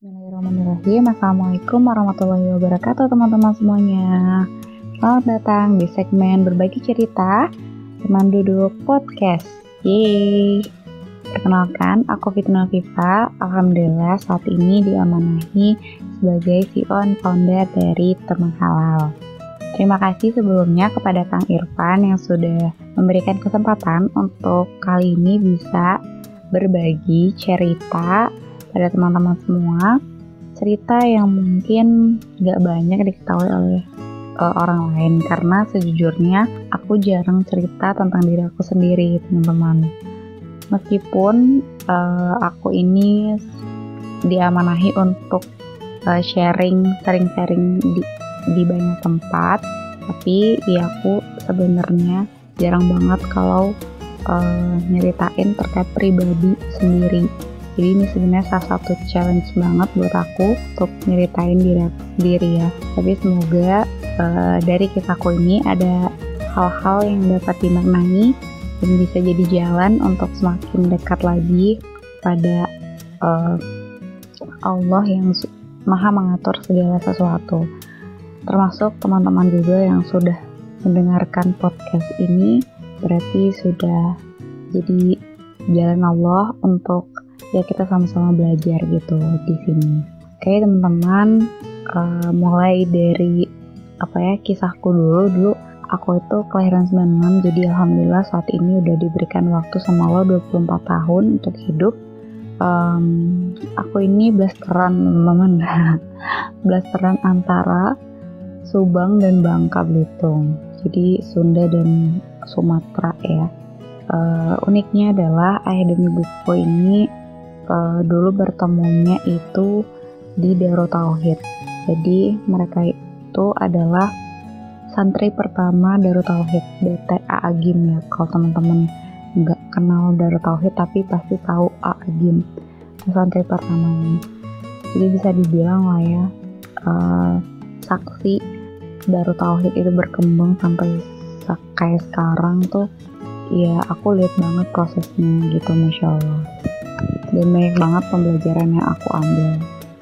Bismillahirrahmanirrahim. Assalamualaikum warahmatullahi wabarakatuh teman-teman semuanya. Selamat datang di segmen berbagi cerita Teman Duduk Podcast. Yeay. Perkenalkan, aku Fitnah Viva Alhamdulillah saat ini diamanahi sebagai CEO and founder dari Teman Halal. Terima kasih sebelumnya kepada Kang Irfan yang sudah memberikan kesempatan untuk kali ini bisa berbagi cerita pada teman-teman semua. Cerita yang mungkin gak banyak diketahui oleh uh, orang lain. Karena sejujurnya aku jarang cerita tentang diri aku sendiri teman-teman. Meskipun uh, aku ini diamanahi untuk uh, sharing sering-sering di, di banyak tempat. Tapi ya aku sebenarnya jarang banget kalau uh, nyeritain terkait pribadi sendiri jadi ini sebenarnya salah satu challenge banget buat aku untuk nyeritain diri sendiri ya. Tapi semoga uh, dari kisahku ini ada hal-hal yang dapat dimaknai dan bisa jadi jalan untuk semakin dekat lagi pada uh, Allah yang maha mengatur segala sesuatu. Termasuk teman-teman juga yang sudah mendengarkan podcast ini berarti sudah jadi jalan Allah untuk ya kita sama-sama belajar gitu di sini. Oke teman-teman, uh, mulai dari apa ya kisahku dulu. Dulu aku itu kelahiran 96 jadi alhamdulillah saat ini udah diberikan waktu sama Allah 24 tahun untuk hidup. Um, aku ini blasteran teman-teman. Blasteran antara Subang dan Bangka Belitung jadi Sunda dan Sumatera ya. Uh, uniknya adalah ayah dan ibuku ini uh, dulu bertemunya itu di Darut Tauhid. Jadi mereka itu adalah santri pertama Darut Tauhid BTA Agim ya. Kalau teman-teman nggak kenal Darut Tauhid tapi pasti tahu A Agim santri pertamanya. Jadi bisa dibilang lah ya uh, saksi Darut Tauhid itu berkembang sampai kayak sekarang tuh ya aku lihat banget prosesnya gitu masya Allah dan banyak banget pembelajaran yang aku ambil.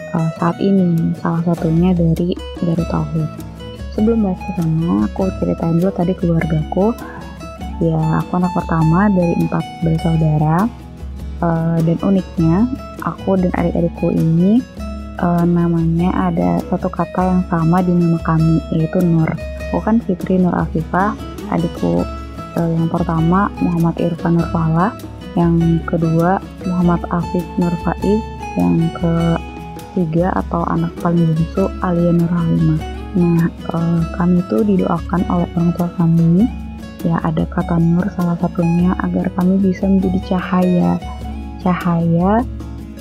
Uh, saat ini salah satunya dari dari tauhid. Sebelum bahas ke sana aku ceritain dulu tadi keluargaku. Ya aku anak pertama dari empat bersaudara. Uh, dan uniknya aku dan adik-adikku ini uh, namanya ada satu kata yang sama di nama kami yaitu Nur. Aku kan Fitri Nur Afifah adikku yang pertama Muhammad Irfan Nurfala yang kedua Muhammad Afif Nur Faiz yang ketiga atau anak paling bungsu Alia Nur nah eh, kami itu didoakan oleh orang tua kami. Ya ada kata Nur salah satunya agar kami bisa menjadi cahaya. Cahaya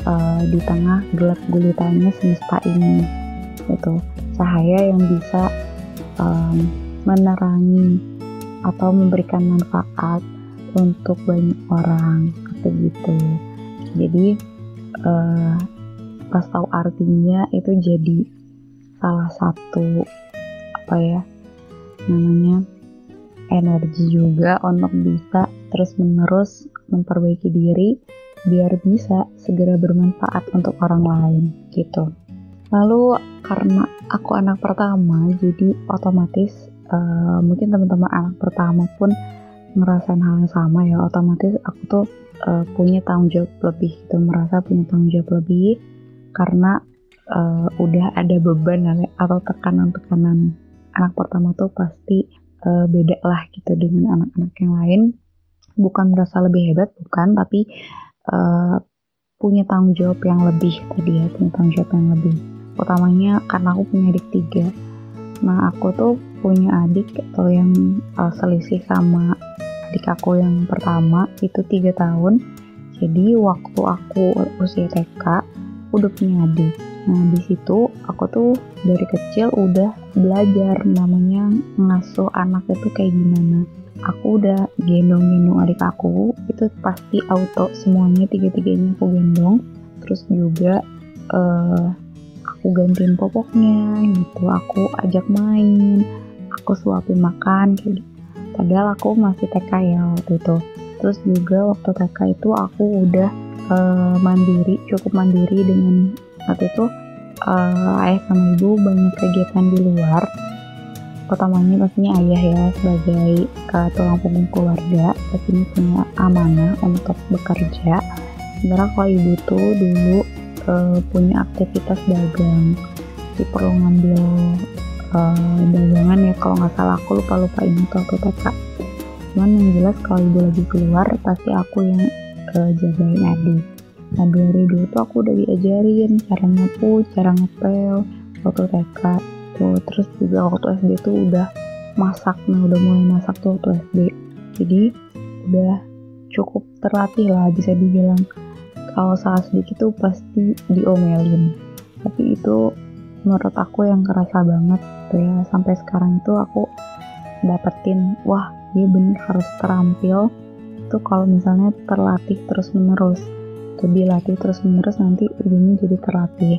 eh, di tengah gelap gulitannya semesta ini. Itu cahaya yang bisa um, menerangi atau memberikan manfaat untuk banyak orang kayak gitu. Jadi uh, pas tahu artinya itu jadi salah satu apa ya namanya energi juga untuk bisa terus menerus memperbaiki diri biar bisa segera bermanfaat untuk orang lain gitu. Lalu karena aku anak pertama jadi otomatis uh, mungkin teman-teman anak pertama pun ngerasain hal yang sama ya. Otomatis aku tuh uh, punya tanggung jawab lebih gitu merasa punya tanggung jawab lebih karena uh, udah ada beban atau tekanan-tekanan anak pertama tuh pasti uh, beda lah gitu dengan anak-anak yang lain. Bukan merasa lebih hebat bukan tapi uh, punya tanggung jawab yang lebih tadi ya punya tanggung jawab yang lebih. Utamanya karena aku punya adik tiga. Nah aku tuh punya adik atau yang uh, selisih sama adik aku yang pertama itu tiga tahun. Jadi waktu aku usia TK udah punya adik. Nah di situ aku tuh dari kecil udah belajar namanya ngasuh anak itu kayak gimana. Aku udah gendong-gendong adik aku itu pasti auto semuanya tiga-tiganya aku gendong. Terus juga uh, aku gantiin popoknya gitu aku ajak main aku suapin makan kayak gitu padahal aku masih TK ya waktu itu. Terus juga waktu TK itu aku udah uh, mandiri cukup mandiri dengan waktu itu uh, ayah sama ibu banyak kegiatan di luar. Pertamanya pastinya ayah ya sebagai uh, tulang punggung keluarga pastinya punya amanah untuk bekerja. Sementara kalau ibu tuh dulu uh, punya aktivitas dagang jadi perlu ngambil uh, dagangan ya kalau nggak salah aku lupa lupa ini tuh aku TK cuman yang jelas kalau ibu lagi keluar pasti aku yang uh, jagain adik nah dari dulu tuh aku udah diajarin cara nyapu cara ngepel waktu TK tuh. Terus juga waktu SD tuh udah masak nah udah mulai masak tuh waktu SD jadi udah cukup terlatih lah bisa dibilang. Kalau salah sedikit tuh pasti diomelin. Tapi itu menurut aku yang kerasa banget tuh ya. Sampai sekarang itu aku dapetin wah dia bener harus terampil. Itu kalau misalnya terlatih terus menerus tuh dilatih terus menerus nanti ujungnya jadi terlatih.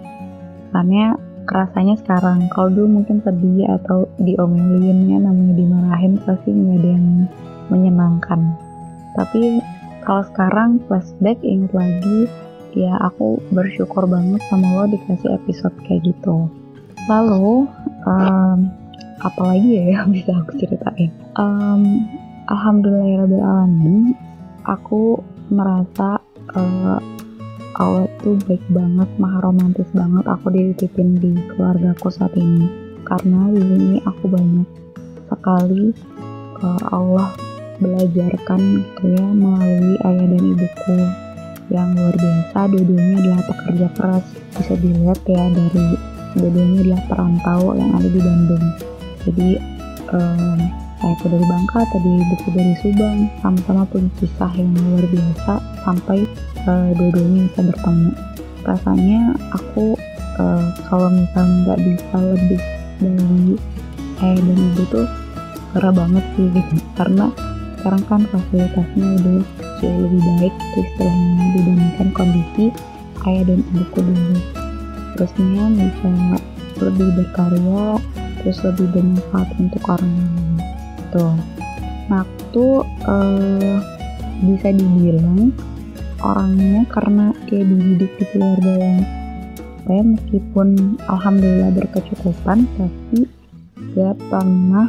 Karena kerasanya sekarang kalau dulu mungkin sedih atau diomelin ya namanya dimarahin pasti nggak ada yang menyenangkan. Tapi kalau sekarang flashback inget lagi ya aku bersyukur banget sama lo dikasih episode kayak gitu lalu um, apalagi ya yang bisa aku ceritain um, alhamdulillahirobbilalamin aku merasa uh, Allah tuh baik banget, maha romantis banget aku dititipin di keluarga aku saat ini. Karena di sini aku banyak sekali uh, Allah belajarkan gitu ya melalui ayah dan ibuku yang luar biasa. Dua-duanya adalah pekerja keras. Bisa dilihat ya dari dua-duanya adalah perantau yang ada di Bandung. Jadi um, aku dari Bangka, tadi buku dari Subang, sama-sama punya kisah yang luar biasa sampai uh, dua-duanya bisa bertemu. Rasanya aku uh, kalau misalnya nggak bisa lebih dari ayah dan ibu tuh gerah banget sih gitu. Karena sekarang kan fasilitasnya udah jauh lebih baik itu istilahnya dibandingkan kondisi ayah dan ibuku dulu. Terusnya bisa lebih berkarya, terus lebih bermanfaat untuk orang lain. Nah aku uh, bisa dibilang orangnya karena dia dididik di keluarga yang saya meskipun alhamdulillah berkecukupan tapi gak pernah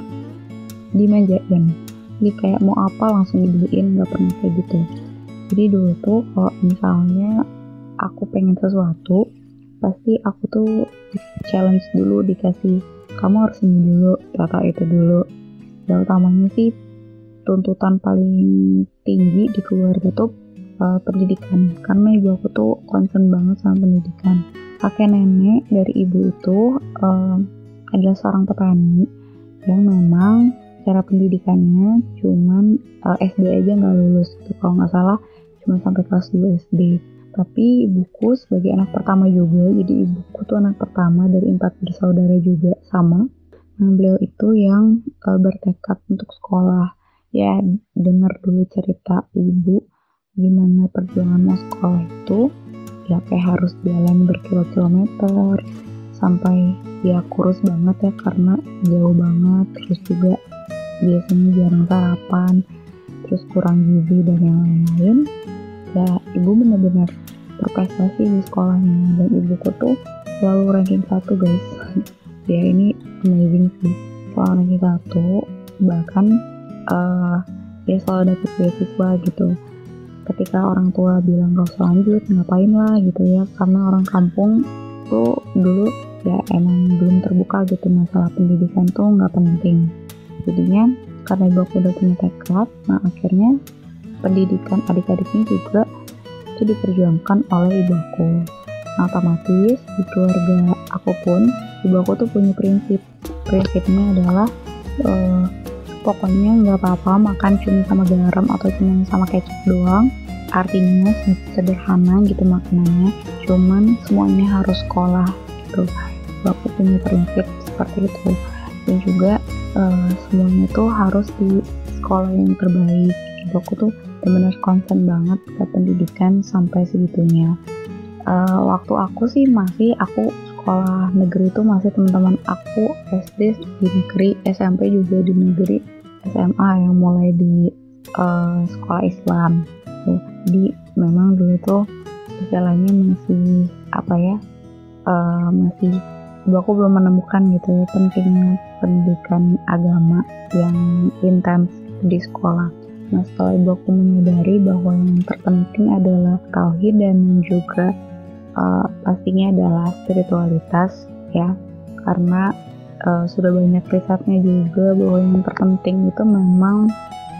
dimanjain jadi kayak mau apa langsung dibeliin gak pernah kayak gitu. Jadi dulu tuh kalau misalnya aku pengen sesuatu pasti aku tuh challenge dulu dikasih kamu harus ini dulu kata itu dulu. Ya utamanya sih tuntutan paling tinggi di keluarga tuh uh, pendidikan. Karena ibu aku tuh concern banget sama pendidikan. Kakek nenek dari ibu itu uh, adalah seorang petani yang memang cara pendidikannya cuman uh, eh, SD aja nggak lulus itu kalau nggak salah cuma sampai kelas 2 SD tapi ibuku sebagai anak pertama juga jadi ibuku tuh anak pertama dari empat bersaudara juga sama Nah, beliau itu yang uh, bertekad untuk sekolah. Ya, dengar dulu cerita ibu gimana perjuangan mau sekolah itu. Ya, kayak harus jalan berkilo-kilometer sampai ya kurus banget ya karena jauh banget. Terus juga biasanya jarang sarapan, terus kurang gizi dan yang lain-lain. Ya, ibu benar-benar berprestasi di sekolahnya dan ibuku tuh selalu ranking satu guys. Ya ini amazing sih. Soal ranking satu bahkan uh, dia selalu dapet beasiswa gitu. Ketika orang tua bilang gak usah lanjut ngapain lah gitu ya. Karena orang kampung tuh dulu ya emang belum terbuka gitu. Masalah pendidikan tuh nggak penting. Jadinya karena ibu aku udah punya tekad nah akhirnya pendidikan adik-adiknya juga itu diperjuangkan oleh ibu aku nah, otomatis di keluarga aku pun ibu aku tuh punya prinsip. Prinsipnya adalah uh, pokoknya nggak apa-apa makan cuma sama garam atau cuma sama kecap doang. Artinya sederhana gitu makanannya cuman semuanya harus sekolah gitu. Aku punya prinsip seperti itu. Dan juga uh, semuanya tuh harus di sekolah yang terbaik. Ibu aku tuh benar-benar concern banget ke pendidikan sampai segitunya uh, waktu aku sih masih aku sekolah negeri itu masih teman-teman aku SD di negeri SMP juga di negeri SMA yang mulai di uh, sekolah Islam jadi memang dulu tuh jalannya masih apa ya uh, masih aku belum menemukan gitu ya pentingnya pendidikan agama yang intens di sekolah. Nah setelah ibu aku menyadari bahwa yang terpenting adalah tauhid dan juga uh, pastinya adalah spiritualitas ya karena uh, sudah banyak risetnya juga bahwa yang terpenting itu memang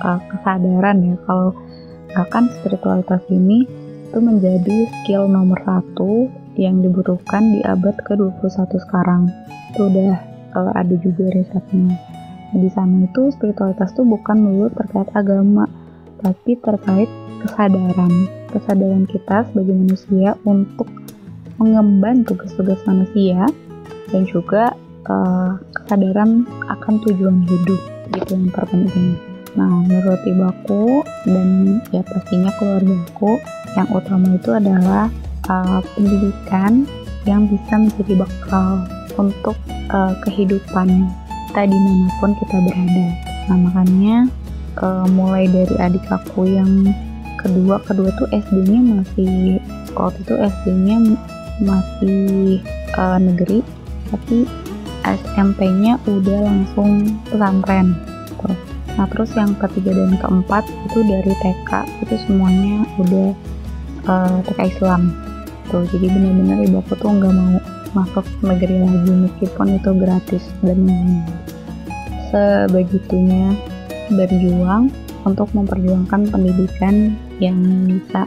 uh, kesadaran ya kalau bahkan spiritualitas ini itu menjadi skill nomor satu yang dibutuhkan di abad ke-21 sekarang. Itu udah uh, ada juga risetnya. Di sana itu spiritualitas itu bukan melulu terkait agama, tapi terkait kesadaran. Kesadaran kita sebagai manusia untuk mengemban tugas-tugas manusia dan juga uh, kesadaran akan tujuan hidup gitu yang terpenting. Nah, menurut ibu aku dan ya pastinya keluarga aku, yang utama itu adalah uh, pendidikan yang bisa menjadi bekal untuk uh, kehidupan kita di mana pun kita berada. Nah, makanya uh, mulai dari adik aku yang kedua, kedua tuh SD-nya masih waktu itu SD-nya masih uh, negeri, tapi SMP-nya udah langsung pesantren. Tuh Nah terus yang ketiga dan keempat itu dari TK itu semuanya udah uh, eh, TK Islam tuh jadi benar-benar ibu aku tuh nggak mau masuk negeri lagi meskipun itu gratis dan sebegitunya berjuang untuk memperjuangkan pendidikan yang bisa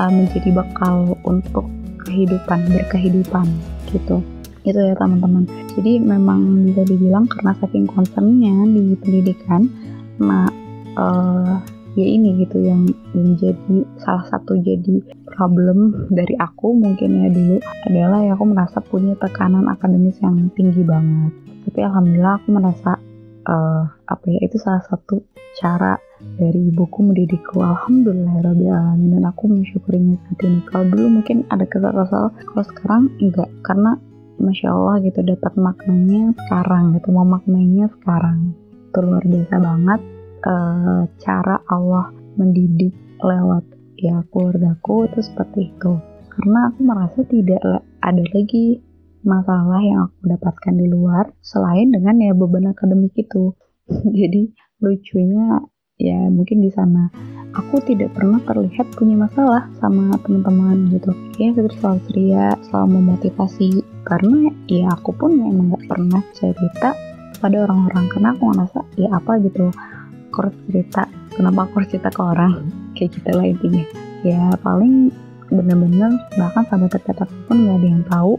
uh, menjadi bekal untuk kehidupan berkehidupan gitu. Itu ya teman-teman. Jadi memang bisa dibilang karena saking concernnya di pendidikan nah uh, ya ini gitu yang menjadi salah satu jadi problem dari aku mungkin ya dulu adalah ya aku merasa punya tekanan akademis yang tinggi banget. Tapi alhamdulillah aku merasa uh, apa ya itu salah satu cara dari ibuku mendidikku. Alhamdulillah alamin. Dan aku mensyukurinya saat ini. Kalau dulu mungkin ada kesal-kesal kalau sekarang enggak. Karena masya Allah gitu dapat maknanya sekarang gitu mau maknanya sekarang. Itu luar biasa banget uh, cara Allah mendidik lewat ya keluargaku itu seperti itu. Karena aku merasa tidak ada lagi masalah yang aku dapatkan di luar selain dengan ya beban akademik itu. Jadi lucunya ya mungkin di sana. Aku tidak pernah terlihat punya masalah sama teman-teman gitu. Ya terus selalu ceria selalu memotivasi. Karena ya aku pun emang nggak pernah cerita pada orang-orang. Karena aku ngerasa ya apa gitu aku cerita kenapa aku harus cerita ke orang? Kayak gitu lah intinya. Ya paling bener-bener bahkan sampai terdekat pun nggak ada yang tahu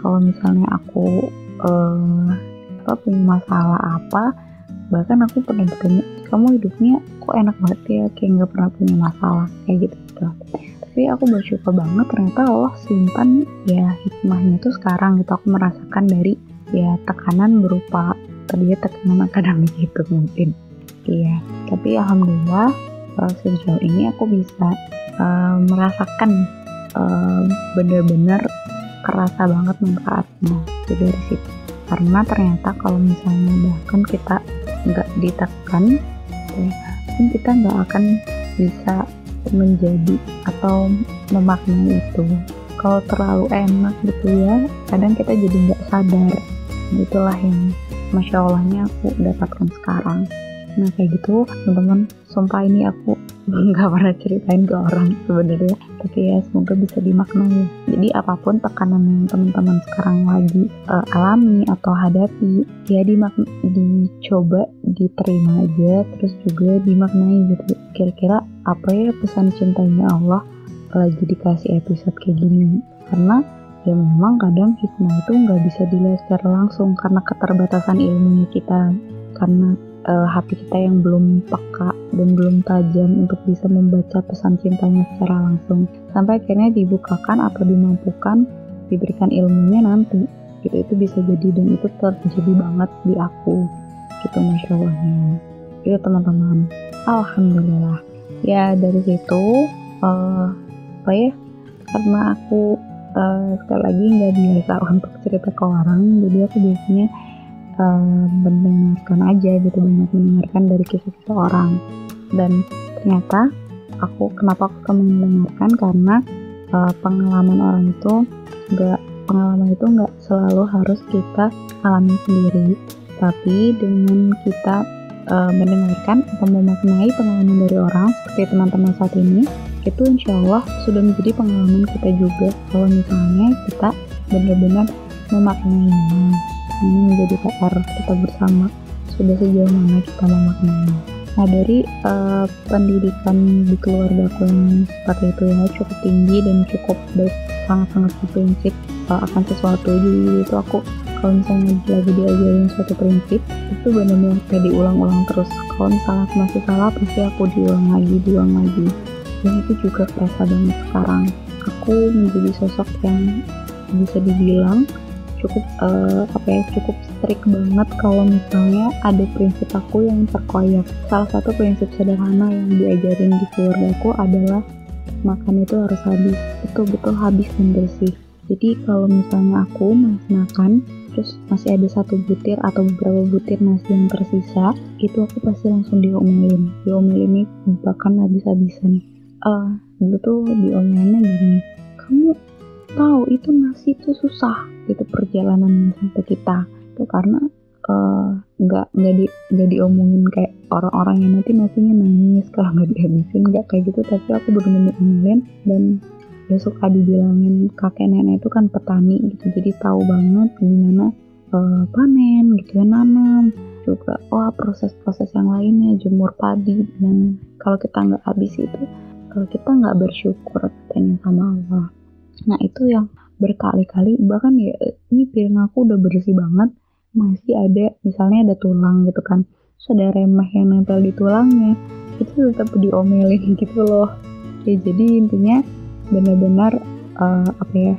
kalau misalnya aku uh, apa punya masalah apa. Bahkan aku pernah ditanya kamu hidupnya kok enak banget ya? Kayak nggak pernah punya masalah kayak gitu gitu. Tapi aku bersyukur banget ternyata Allah simpan ya hikmahnya tuh sekarang gitu. Aku merasakan dari ya tekanan berupa tadi tekanan akademik itu mungkin iya tapi alhamdulillah uh, sejauh ini aku bisa uh, merasakan uh, bener-bener kerasa banget manfaatnya dari situ. Karena ternyata kalau misalnya bahkan kita nggak ditekan ya mungkin kita nggak akan bisa menjadi atau memaknai itu. Kalau terlalu enak gitu ya kadang kita jadi nggak sadar. Itulah yang masya allahnya aku dapatkan sekarang nah kayak gitu teman-teman sumpah ini aku nggak pernah ceritain ke orang sebenarnya. Tapi ya semoga bisa dimaknai. Jadi apa pun tekanan yang teman-teman sekarang lagi uh, alami atau hadapi ya dimak dicoba diterima aja terus juga dimaknai gitu. Kira-kira apa ya pesan cintanya Allah lagi dikasih episode kayak gini? Karena ya memang kadang hikmah itu nggak bisa dilihat secara langsung karena keterbatasan ilmunya kita. Karena uh, hati kita yang belum peka dan belum tajam untuk bisa membaca pesan cintanya secara langsung. Sampai akhirnya dibukakan atau dimampukan diberikan ilmunya nanti gitu. Itu bisa jadi dan itu terjadi banget di aku gitu masya allahnya itu teman-teman. Alhamdulillah. Ya dari situ uh, apa ya karena aku uh, sekali lagi nggak biasa untuk cerita ke orang jadi aku biasanya uh, mendengarkan aja gitu banyak mendengarkan dari kisah-kisah orang. Dan ternyata aku kenapa aku mendengarkan? Karena uh, pengalaman orang itu nggak pengalaman itu nggak selalu harus kita alami sendiri. Tapi dengan kita uh, mendengarkan atau memaknai pengalaman dari orang seperti teman-teman saat ini itu insya Allah sudah menjadi pengalaman kita juga. Kalau misalnya kita benar-benar memaknainya ini menjadi PR kita bersama. Sudah sejauh mana kita memaknainya? Nah dari uh, pendidikan di keluarga aku yang seperti itu ya cukup tinggi dan cukup baik sangat-sangat berprinsip uh, akan sesuatu. Jadi itu aku kalau misalnya lagi diajarin suatu prinsip itu benar-benar kayak diulang-ulang terus. Kalau misalnya aku masih salah pasti aku diulang lagi diulang lagi. Dan itu juga kerasa banget sekarang. Aku menjadi sosok yang bisa dibilang cukup uh, apa ya cukup strict banget kalau misalnya ada prinsip aku yang terkoyak. Salah satu prinsip sederhana yang diajarin di keluarga aku adalah makan itu harus habis. Betul-betul habis dan bersih. Jadi kalau misalnya aku masih makan terus masih ada satu butir atau beberapa butir nasi yang tersisa itu aku pasti langsung diomelin. Diomelin bahkan habis-habisan. Uh, dulu tuh diomelinnya gini kamu tahu itu nasi itu susah gitu perjalanan sampai kita. Itu karena eh, nggak uh, nggak di nggak diomongin kayak orang-orang yang nanti nasinya nangis kalau nggak dihabisin nggak kayak gitu. Tapi aku benar-benar dan ya suka dibilangin kakek nenek itu kan petani gitu. Jadi tahu banget gimana uh, panen gitu ya nanam. Juga wah proses-proses yang lainnya jemur padi dan kalau kita nggak habis itu kalau kita nggak bersyukur katanya sama Allah Nah itu yang berkali-kali bahkan ya ini piring aku udah bersih banget masih ada misalnya ada tulang gitu kan. Terus ada remeh yang nempel di tulangnya itu tetap diomelin gitu loh. Ya jadi intinya benar-benar uh, apa ya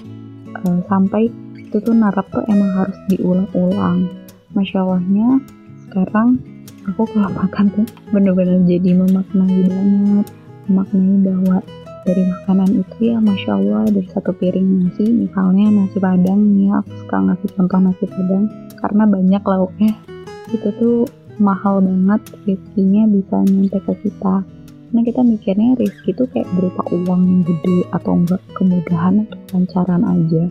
uh, sampai itu tuh narap tuh emang harus diulang-ulang. Masya allahnya sekarang aku kalau makan tuh bener-bener jadi memaknai banget memaknai bahwa dari makanan itu ya Masya Allah dari satu piring nasi misalnya nasi padang ya aku suka ngasih contoh nasi padang karena banyak lauknya. Itu tuh mahal banget rizkinya bisa nyampe ke kita. Karena kita mikirnya rizki itu kayak berupa uang yang gede atau enggak kemudahan atau lancaran aja.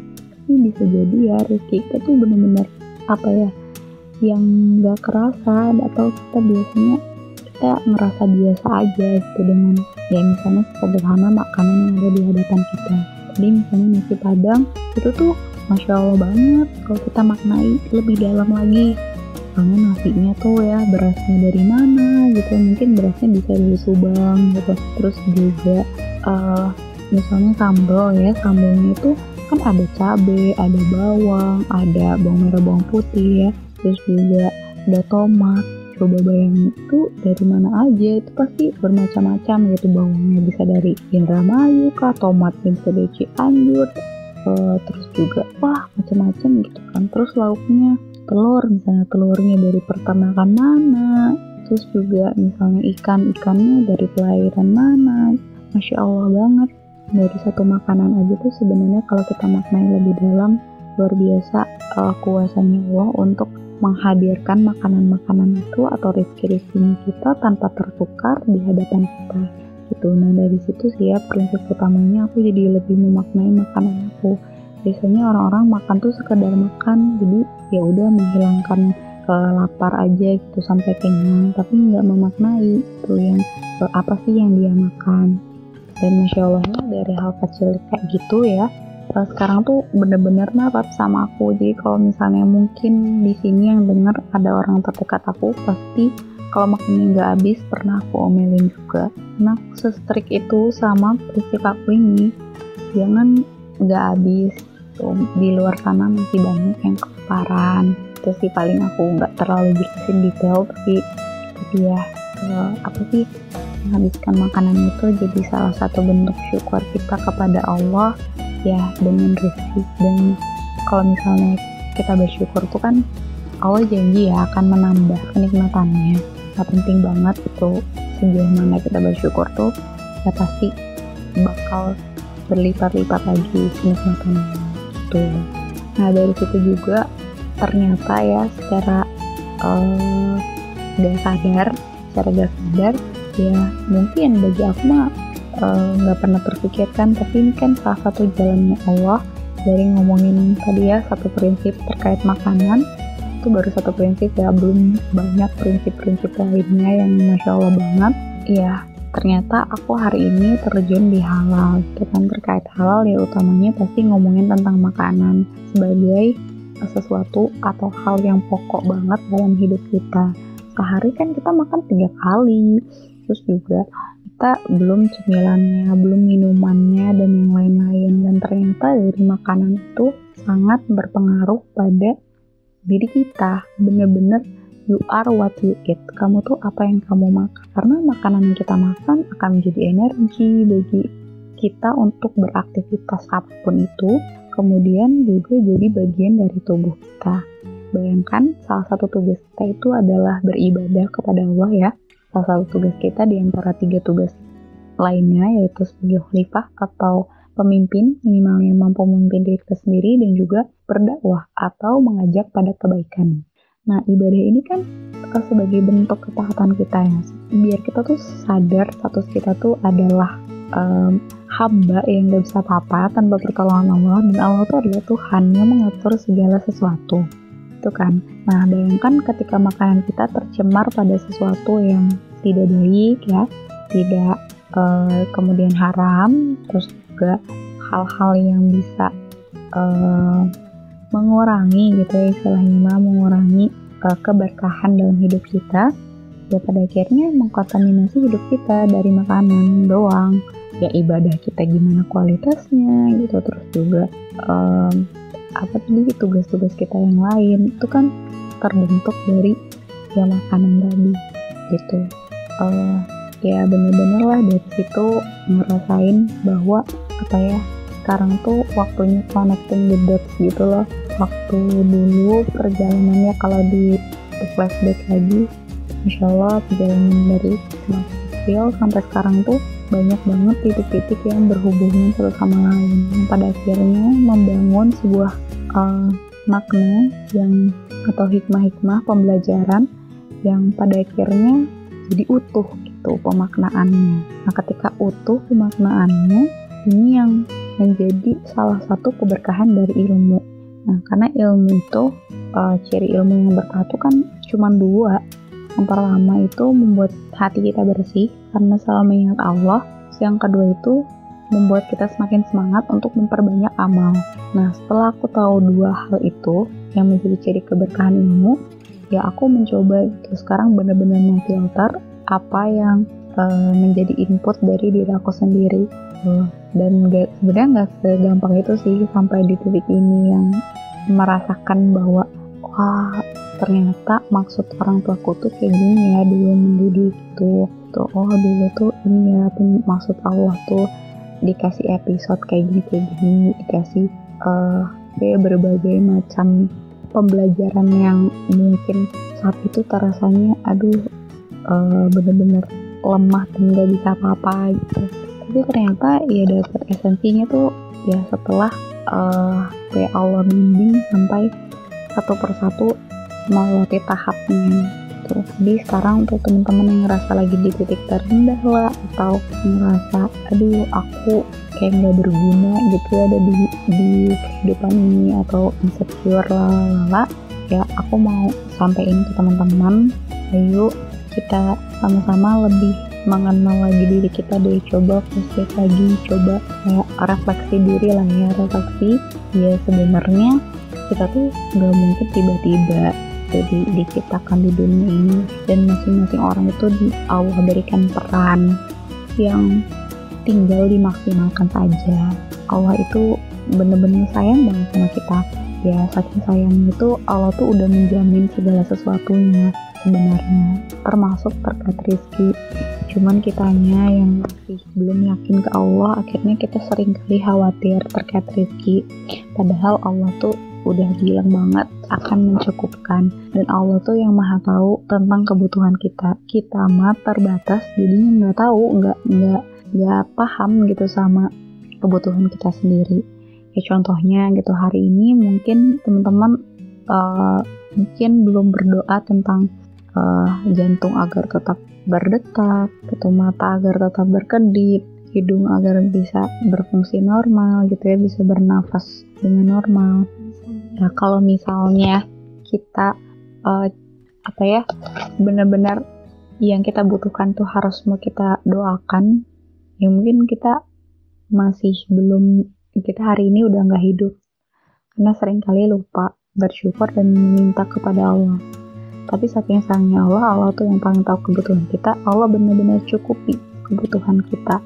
Ini bisa jadi ya rizki kita tuh bener-bener apa ya yang nggak kerasa atau kita biasanya kita ngerasa biasa aja gitu dengan ya misalnya sederhana makanan yang ada di hadapan kita. Jadi misalnya nasi padang itu tuh masya allah banget kalau kita maknai lebih dalam lagi. Karena nasinya tuh ya berasnya dari mana gitu mungkin berasnya bisa dari Subang gitu. Terus juga uh, misalnya sambal ya sambalnya itu kan ada cabai ada bawang ada bawang merah bawang putih ya. Terus juga ada tomat coba bayangin itu dari mana aja itu pasti bermacam-macam gitu bawangnya bisa dari Indramayu kah tomatnya bisa dari Cianjur uh, terus juga wah macam-macam gitu kan. Terus lauknya telur misalnya telurnya dari peternakan mana terus juga misalnya ikan ikannya dari perairan mana masya allah banget. Dari satu makanan aja tuh sebenarnya kalau kita maknai lebih dalam luar biasa uh, kuasanya Allah untuk menghadirkan makanan-makanan itu atau rezeki-rezekinya kita tanpa tertukar di hadapan kita gitu. Nah dari situ sih ya prinsip utamanya aku jadi lebih memaknai makanan aku. Biasanya orang-orang makan tuh sekedar makan jadi ya udah menghilangkan uh, lapar aja gitu sampai kenyang tapi nggak memaknai itu yang uh, apa sih yang dia makan. Dan masya Allah dari hal kecil kayak gitu ya uh, sekarang tuh bener-bener narat sama aku. Jadi kalau misalnya mungkin di sini yang denger ada orang terdekat aku pasti kalau makannya nggak habis pernah aku omelin juga. Nah sestrik itu sama prinsip aku ini jangan nggak habis. Tuh di luar sana masih banyak yang kelaparan itu sih paling aku nggak terlalu jelasin detail tapi tapi ya uh, apa sih menghabiskan makanan itu jadi salah satu bentuk syukur kita kepada Allah ya dengan rezeki. Dan kalau misalnya kita bersyukur tuh kan Allah janji ya akan menambah kenikmatannya. Gak penting banget itu sejauh mana kita bersyukur tuh ya pasti bakal berlipat-lipat lagi kenikmatannya. Gitu nah dari situ juga ternyata ya secara uh, gak sadar secara gak sadar ya mungkin bagi aku mah Eh, nggak uh, pernah terpikirkan tapi ini kan salah satu jalannya Allah dari ngomongin tadi ya satu prinsip terkait makanan. Itu baru satu prinsip ya belum banyak prinsip-prinsip lainnya yang masya Allah banget. Ya ternyata aku hari ini terjun di halal itu kan. Terkait halal ya utamanya pasti ngomongin tentang makanan sebagai sesuatu atau hal yang pokok banget dalam hidup kita sehari kan kita makan tiga kali. Terus juga kita belum cemilannya belum minumannya dan yang lain-lain. Dan ternyata dari makanan itu sangat berpengaruh pada diri kita. Bener-bener you are what you eat. Kamu tuh apa yang kamu makan. Karena makanan yang kita makan akan menjadi energi bagi kita untuk beraktivitas apa pun itu. Kemudian juga jadi bagian dari tubuh kita bayangkan salah satu tugas kita itu adalah beribadah kepada Allah ya salah satu tugas kita di antara tiga tugas lainnya yaitu sebagai khalifah atau pemimpin minimalnya mampu memimpin diri kita sendiri dan juga berdakwah atau mengajak pada kebaikan. Nah, ibadah ini kan uh, sebagai bentuk ketaatan kita ya. Biar kita tuh sadar status kita tuh adalah um, hamba yang gak bisa apa-apa tanpa pertolongan Allah dan Allah tuh adalah Tuhan yang mengatur segala sesuatu. Itu kan. Nah, bayangkan ketika makanan kita tercemar pada sesuatu yang tidak baik ya, tidak uh, kemudian haram, terus juga hal-hal yang bisa uh, mengurangi gitu ya istilahnya mah mengurangi uh, keberkahan dalam hidup kita ya pada akhirnya mengkontaminasi hidup kita dari makanan doang ya ibadah kita gimana kualitasnya gitu terus juga um, apa tadi tugas-tugas kita yang lain? Itu kan terbentuk dari ya makanan tadi gitu. Uh, ya bener-bener lah dari situ ngerasain bahwa apa ya sekarang tuh waktunya connecting the dots gitu loh. Waktu dulu perjalanannya kalau di, flashback lagi Insya Allah perjalanan dari kecil sampai sekarang tuh banyak banget titik-titik yang berhubungan satu sama lain yang pada akhirnya membangun sebuah uh, makna yang atau hikmah-hikmah pembelajaran yang pada akhirnya jadi utuh gitu pemaknaannya. Nah, ketika utuh pemaknaannya, ini yang menjadi salah satu keberkahan dari ilmu. Nah, karena ilmu itu uh, ciri ilmu yang berkah itu kan cuma dua. Yang pertama itu membuat hati kita bersih karena selalu mengingat Allah. Yang kedua itu membuat kita semakin semangat untuk memperbanyak amal. Nah, setelah aku tahu dua hal itu yang menjadi ciri keberkahan ilmu, ya aku mencoba gitu sekarang benar-benar memfilter apa yang uh, menjadi input dari diri aku sendiri uh, dan gak, sebenarnya nggak segampang itu sih sampai di titik ini yang merasakan bahwa wah ternyata maksud orang tuaku tuh kayak gini ya dulu mendidik tuh. Tuh oh dulu tuh ini ya tuh maksud Allah tuh dikasih episode kayak gini kayak gini dikasih uh, kayak berbagai macam pembelajaran yang mungkin saat itu terasanya aduh uh, bener-bener lemah dan nggak bisa apa-apa gitu. Tapi ternyata ya dapat esensinya tuh ya setelah uh, kayak Allah bimbing sampai satu persatu melewati tahapnya gitu. Jadi sekarang untuk teman-teman yang ngerasa lagi di titik terendah lah atau ngerasa aduh aku kayak nggak berguna gitu ada di di kehidupan ini atau insecure lah, lah ya aku mau sampaikan ke teman-teman ayo kita sama-sama lebih mengenal lagi diri kita deh coba flashback lagi coba kayak refleksi diri lah ya refleksi ya sebenarnya kita tuh nggak mungkin tiba-tiba jadi diciptakan di dunia ini. Dan masing-masing orang itu di Allah berikan peran yang tinggal dimaksimalkan saja. Allah itu bener-bener sayang banget sama kita. Ya saking sayang itu Allah tuh udah menjamin segala sesuatunya sebenarnya termasuk terkait rizki cuman kitanya yang masih belum yakin ke Allah akhirnya kita sering kali khawatir terkait rizki padahal Allah tuh udah bilang banget akan mencukupkan. Dan Allah tuh yang maha tahu tentang kebutuhan kita. Kita mah terbatas jadinya nggak tahu nggak nggak nggak paham gitu sama kebutuhan kita sendiri. Ya contohnya gitu hari ini mungkin teman-teman uh, mungkin belum berdoa tentang uh, jantung agar tetap berdetak, gitu mata agar tetap berkedip, hidung agar bisa berfungsi normal gitu ya bisa bernafas dengan normal nah kalau misalnya kita uh, apa ya benar-benar yang kita butuhkan tuh harus mau kita doakan ya mungkin kita masih belum kita hari ini udah nggak hidup. Karena sering kali lupa bersyukur dan meminta kepada Allah. Tapi saking sayangnya Allah Allah tuh yang paling tahu kebutuhan kita. Allah benar-benar cukupi kebutuhan kita.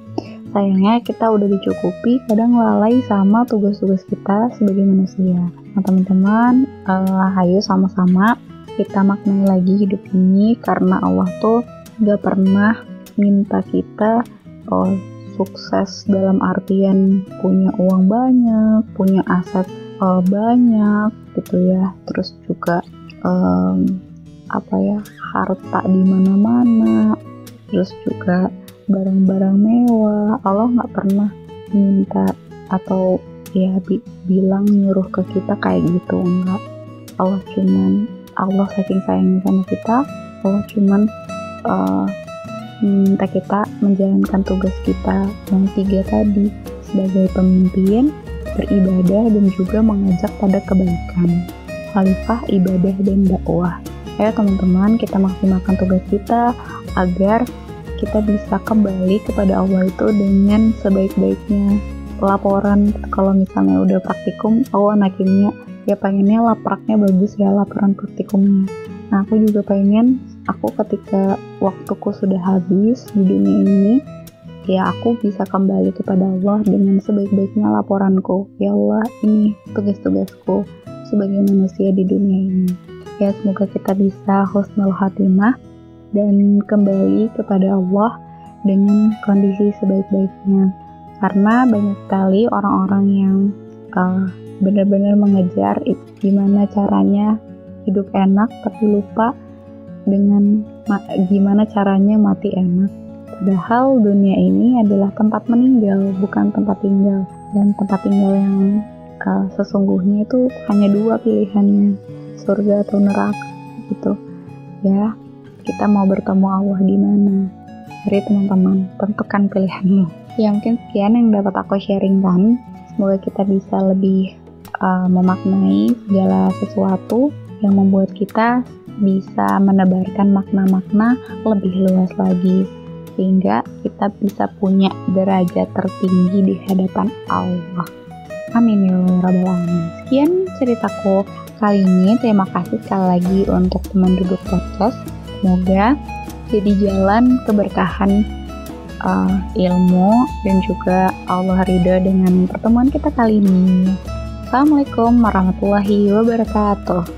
Sayangnya kita udah dicukupi kadang lalai sama tugas-tugas kita sebagai manusia nah teman-teman uh, ayo sama-sama kita maknai lagi hidup ini karena Allah tuh gak pernah minta kita oh, sukses dalam artian punya uang banyak punya aset uh, banyak gitu ya. Terus juga um, apa ya harta di mana-mana. Terus juga barang-barang mewah. Allah nggak pernah minta atau ya bi bilang nyuruh ke kita kayak gitu enggak. Allah cuman Allah saking sayangnya sama kita Allah cuman uh, minta kita menjalankan tugas kita yang tiga tadi sebagai pemimpin beribadah dan juga mengajak pada kebaikan. Khalifah ibadah dan dakwah. Ayo teman-teman kita maksimalkan tugas kita agar kita bisa kembali kepada Allah itu dengan sebaik-baiknya laporan kalau misalnya udah praktikum oh anak kimia ya pengennya lapraknya bagus ya laporan praktikumnya. Nah aku juga pengen aku ketika waktuku sudah habis di dunia ini ya aku bisa kembali kepada Allah dengan sebaik-baiknya laporanku. Ya Allah ini tugas-tugasku sebagai manusia di dunia ini. Ya semoga kita bisa husnul khatimah dan kembali kepada Allah dengan kondisi sebaik-baiknya. Karena banyak sekali orang-orang yang uh, benar-benar mengejar gimana caranya hidup enak tapi lupa dengan gimana caranya mati enak. Padahal dunia ini adalah tempat meninggal, bukan tempat tinggal. Dan tempat tinggal yang uh, sesungguhnya itu hanya dua pilihannya, surga atau neraka gitu. Ya, kita mau bertemu Allah di mana. Mari teman-teman, tentukan pilihanmu. Ya mungkin sekian yang dapat aku sharingkan. Semoga kita bisa lebih uh, memaknai segala sesuatu yang membuat kita bisa menebarkan makna-makna lebih luas lagi sehingga kita bisa punya derajat tertinggi di hadapan Allah. Amin ya rabbal alamin. Sekian ceritaku kali ini. Terima kasih sekali lagi untuk teman duduk podcast. Semoga jadi jalan keberkahan uh, ilmu dan juga Allah ridho dengan pertemuan kita kali ini. Assalamualaikum warahmatullahi wabarakatuh.